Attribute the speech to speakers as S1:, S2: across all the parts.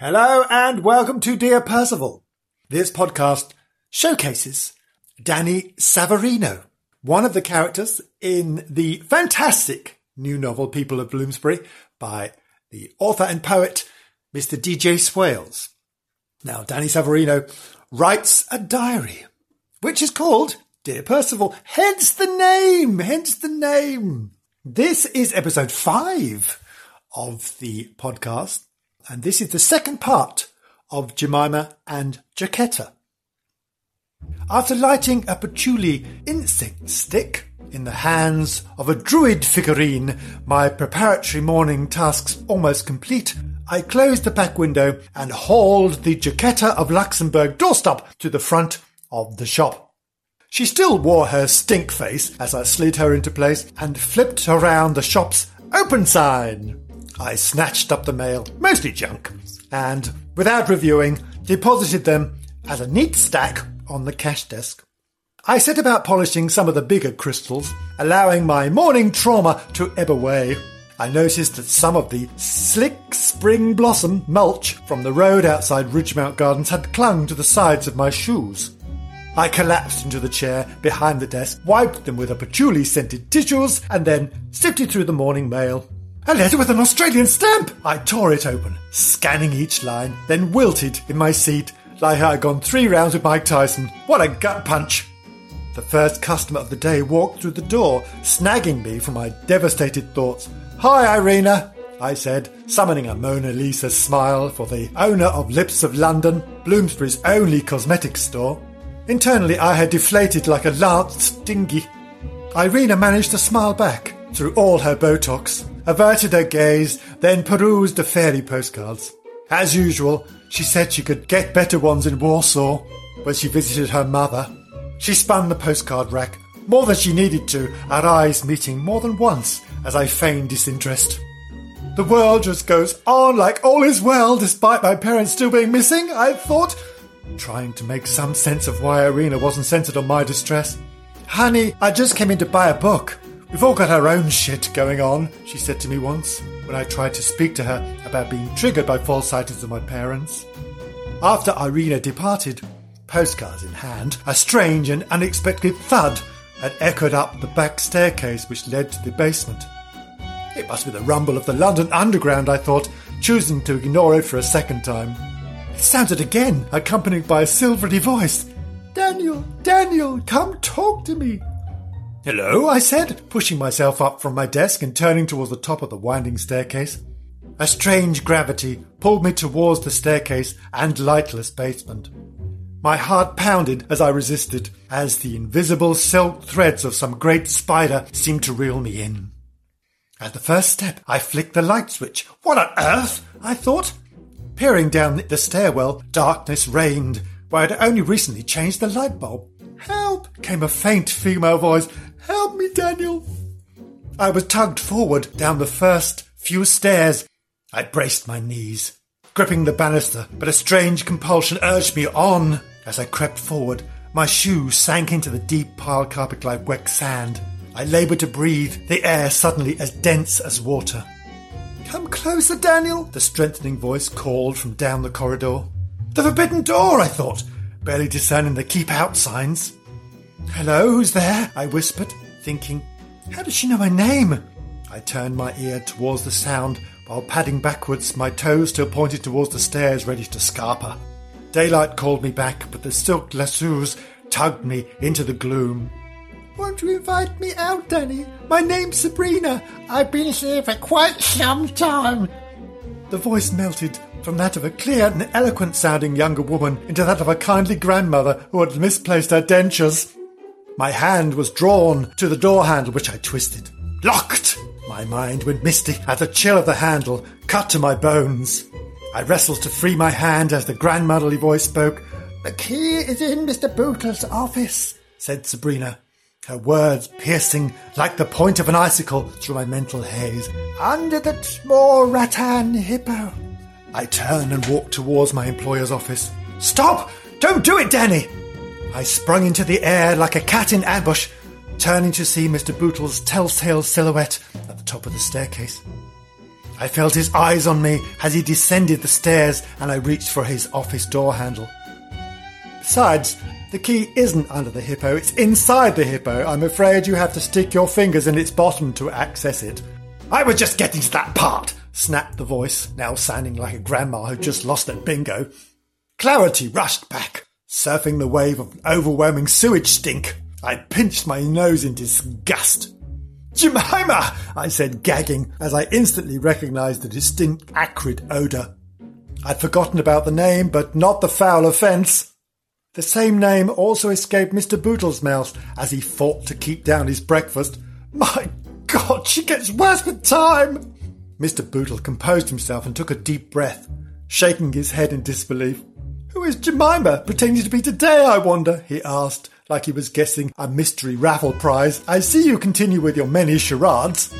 S1: Hello and welcome to Dear Percival. This podcast showcases Danny Savarino, one of the characters in the fantastic new novel People of Bloomsbury by the author and poet Mr. DJ Swales. Now, Danny Savarino writes a diary, which is called Dear Percival, hence the name, hence the name. This is episode five of the podcast, and this is the second part of Jemima and Jacquetta. After lighting a patchouli insect stick in the hands of a druid figurine, my preparatory morning tasks almost complete, I closed the back window and hauled the Jacquetta of Luxembourg doorstop to the front of the shop. She still wore her stink face as I slid her into place and flipped around the shop's open sign. I snatched up the mail, mostly junk, and, without reviewing, deposited them as a neat stack on the cash desk. I set about polishing some of the bigger crystals, allowing my morning trauma to ebb away. I noticed that some of the slick spring blossom mulch from the road outside Ridgmount Gardens had clung to the sides of my shoes. I collapsed into the chair behind the desk, wiped them with a patchouli scented tissues, and then sifted through the morning mail. A letter with an Australian stamp! I tore it open, scanning each line, then wilted in my seat like I'd gone three rounds with Mike Tyson. What a gut punch! The first customer of the day walked through the door, snagging me from my devastated thoughts. Hi, Irina, I said, summoning a Mona Lisa smile for the owner of Lips of London, Bloomsbury's only cosmetics store. Internally, I had deflated like a lanced dinghy. Irina managed to smile back through all her Botox, averted her gaze, then perused the fairy postcards. As usual, she said she could get better ones in Warsaw when she visited her mother. She spun the postcard rack more than she needed to, our eyes meeting more than once as I feigned disinterest. The world just goes on like all is well despite my parents still being missing, I thought, trying to make some sense of why Irina wasn't centered on my distress. Honey, I just came in to buy a book. We've all got our own shit going on, she said to me once when I tried to speak to her about being triggered by false sightings of my parents. After Irina departed, postcards in hand, a strange and unexpected thud had echoed up the back staircase which led to the basement. It must be the rumble of the London Underground, I thought, choosing to ignore it for a second time. It sounded again, accompanied by a silvery voice. Daniel, Daniel, come talk to me. Hello, I said, pushing myself up from my desk and turning towards the top of the winding staircase. A strange gravity pulled me towards the staircase and lightless basement. My heart pounded as I resisted, as the invisible silk threads of some great spider seemed to reel me in. At the first step, I flicked the light switch. What on earth? I thought. Peering down the stairwell, darkness reigned, where I had only recently changed the light bulb. Help! came a faint female voice. Daniel! I was tugged forward down the first few stairs. I braced my knees, gripping the banister, but a strange compulsion urged me on. As I crept forward, my shoes sank into the deep pile carpet like wet sand. I laboured to breathe, the air suddenly as dense as water. Come closer, Daniel, the strengthening voice called from down the corridor. The forbidden door, I thought, barely discerning the keep out signs. Hello, who's there? I whispered, thinking, how does she know my name? I turned my ear towards the sound while padding backwards, my toes still pointed towards the stairs ready to scarper. Daylight called me back, but the silk lassos tugged me into the gloom. Won't you invite me out, Danny? My name's Sabrina. I've been here for quite some time. The voice melted from that of a clear and eloquent sounding younger woman into that of a kindly grandmother who had misplaced her dentures. My hand was drawn to the door handle, which I twisted. Locked! My mind went misty at the chill of the handle, cut to my bones. I wrestled to free my hand as the grandmotherly voice spoke. The key is in Mr. Bootle's office, said Sabrina her words piercing like the point of an icicle through my mental haze. Under the small rattan hippo. I turned and walked towards my employer's office. Stop! Don't do it, Danny! I sprung into the air like a cat in ambush, turning to see Mr. Bootle's telltale silhouette at the top of the staircase. I felt his eyes on me as he descended the stairs and I reached for his office door handle. Besides, the key isn't under the hippo, it's inside the hippo. I'm afraid you have to stick your fingers in its bottom to access it. I was just getting to that part, snapped the voice, now sounding like a grandma who just lost at bingo. Clarity rushed back, surfing the wave of overwhelming sewage stink. I pinched my nose in disgust. Jemima! I said, gagging, as I instantly recognized the distinct acrid odour. I'd forgotten about the name, but not the foul offence. The same name also escaped Mr. Bootle's mouth as he fought to keep down his breakfast. My God, she gets worse with time! Mr. Bootle composed himself and took a deep breath, shaking his head in disbelief. Who is Jemima pretending to be today, I wonder? he asked, like he was guessing a mystery raffle prize. I see you continue with your many charades.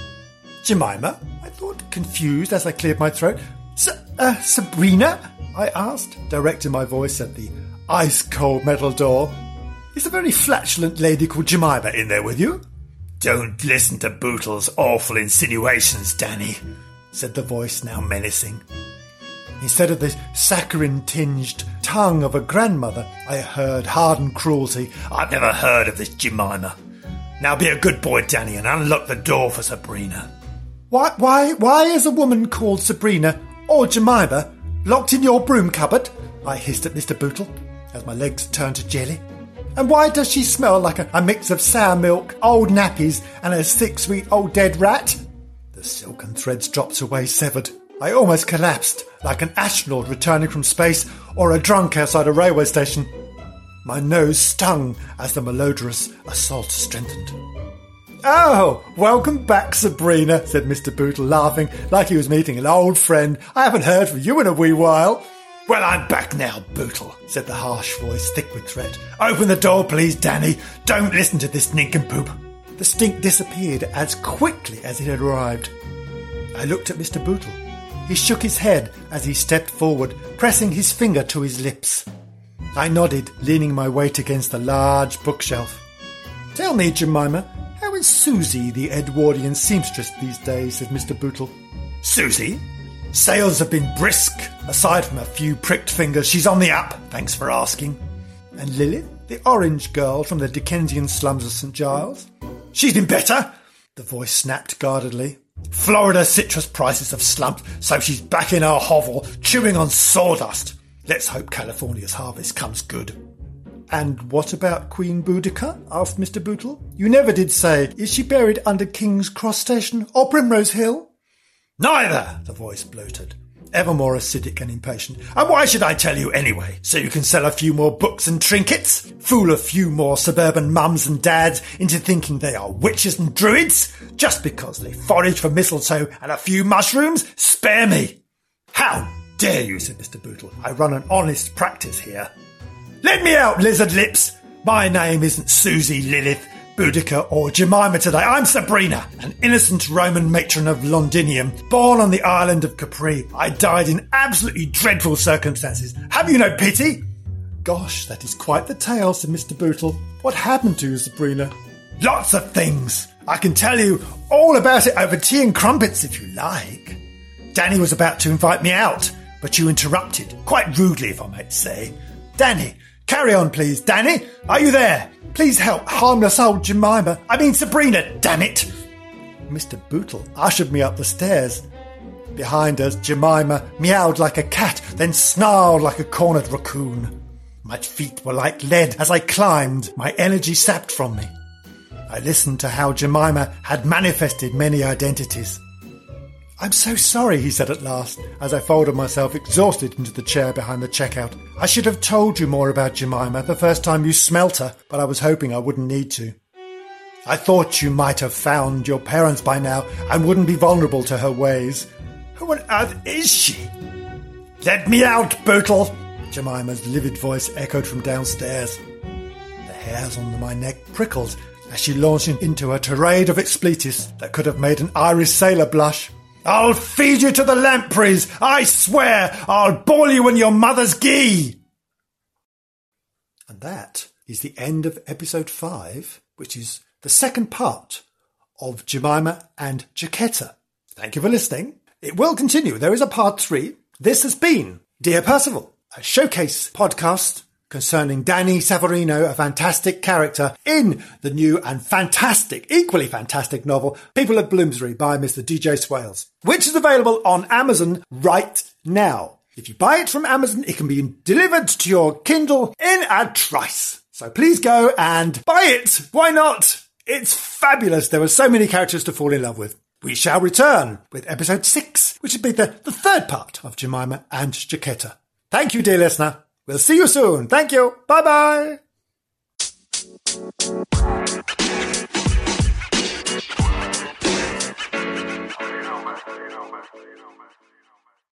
S1: Jemima? I thought, confused as I cleared my throat. S- uh, Sabrina? I asked, directing my voice at the ice cold metal door. Is a very flatulent lady called Jemima in there with you?
S2: Don't listen to Bootle's awful insinuations, Danny, said the voice now menacing.
S1: Instead of the saccharine tinged tongue of a grandmother, I heard hardened cruelty.
S2: I've never heard of this Jemima. Now be a good boy, Danny, and unlock the door for Sabrina.
S1: Why, why, why is a woman called Sabrina or Jemima locked in your broom cupboard? I hissed at Mr. Bootle as my legs turned to jelly. And why does she smell like a, a mix of sour milk, old nappies, and a six week old dead rat? The silken threads dropped away severed. I almost collapsed, like an astronaut returning from space or a drunk outside a railway station. My nose stung as the malodorous assault strengthened. Oh, welcome back, Sabrina, said Mr. Bootle, laughing like he was meeting an old friend. I haven't heard from you in a wee while.
S2: Well, I'm back now, Bootle, said the harsh voice, thick with threat. Open the door, please, Danny. Don't listen to this nincompoop.
S1: The stink disappeared as quickly as it had arrived. I looked at Mr. Bootle. He shook his head as he stepped forward, pressing his finger to his lips. I nodded, leaning my weight against a large bookshelf. Tell me, Jemima, how is Susie the Edwardian seamstress these days? said Mr. Bootle.
S2: Susie? Sales have been brisk. Aside from a few pricked fingers, she's on the up. Thanks for asking.
S1: And Lilith, the orange girl from the Dickensian slums of St. Giles?
S2: She's been better. The voice snapped guardedly. Florida citrus prices have slumped, so she's back in her hovel, chewing on sawdust. Let's hope California's harvest comes good.
S1: And what about Queen Boudica? asked Mr. Bootle. You never did say, is she buried under King's Cross Station or Primrose Hill?
S2: Neither, the voice bloated, ever more acidic and impatient. And why should I tell you anyway? So you can sell a few more books and trinkets? Fool a few more suburban mums and dads into thinking they are witches and druids? Just because they forage for mistletoe and a few mushrooms? Spare me! How dare you, said Mr. Bootle. I run an honest practice here. Let me out, lizard lips! My name isn't Susie Lilith. Boudica or Jemima today. I'm Sabrina, an innocent Roman matron of Londinium, born on the island of Capri. I died in absolutely dreadful circumstances. Have you no pity?
S1: Gosh, that is quite the tale, said Mr. Bootle. What happened to you, Sabrina?
S2: Lots of things. I can tell you all about it over tea and crumpets if you like. Danny was about to invite me out, but you interrupted, quite rudely, if I might say. Danny, carry on, please. Danny, are you there? Please help harmless old Jemima. I mean Sabrina, damn it!
S1: Mr. Bootle ushered me up the stairs. Behind us, Jemima meowed like a cat, then snarled like a cornered raccoon. My feet were like lead as I climbed, my energy sapped from me. I listened to how Jemima had manifested many identities. I'm so sorry, he said at last, as I folded myself exhausted into the chair behind the checkout. I should have told you more about Jemima the first time you smelt her, but I was hoping I wouldn't need to. I thought you might have found your parents by now and wouldn't be vulnerable to her ways.
S2: Who on earth is she? Let me out, Bootle!
S1: Jemima's livid voice echoed from downstairs. The hairs on my neck prickled as she launched into a tirade of expletives that could have made an Irish sailor blush.
S2: I'll feed you to the lampreys. I swear I'll boil you in your mother's ghee.
S1: And that is the end of episode five, which is the second part of Jemima and Jacquetta. Thank you for listening. It will continue. There is a part three. This has been Dear Percival, a showcase podcast concerning Danny Savarino, a fantastic character in the new and fantastic, equally fantastic novel, People of Bloomsbury by Mr. DJ Swales, which is available on Amazon right now. If you buy it from Amazon, it can be delivered to your Kindle in a trice. So please go and buy it. Why not? It's fabulous. There are so many characters to fall in love with. We shall return with episode six, which will be the, the third part of Jemima and Jacquetta. Thank you, dear listener. We'll see you soon. Thank you. Bye bye.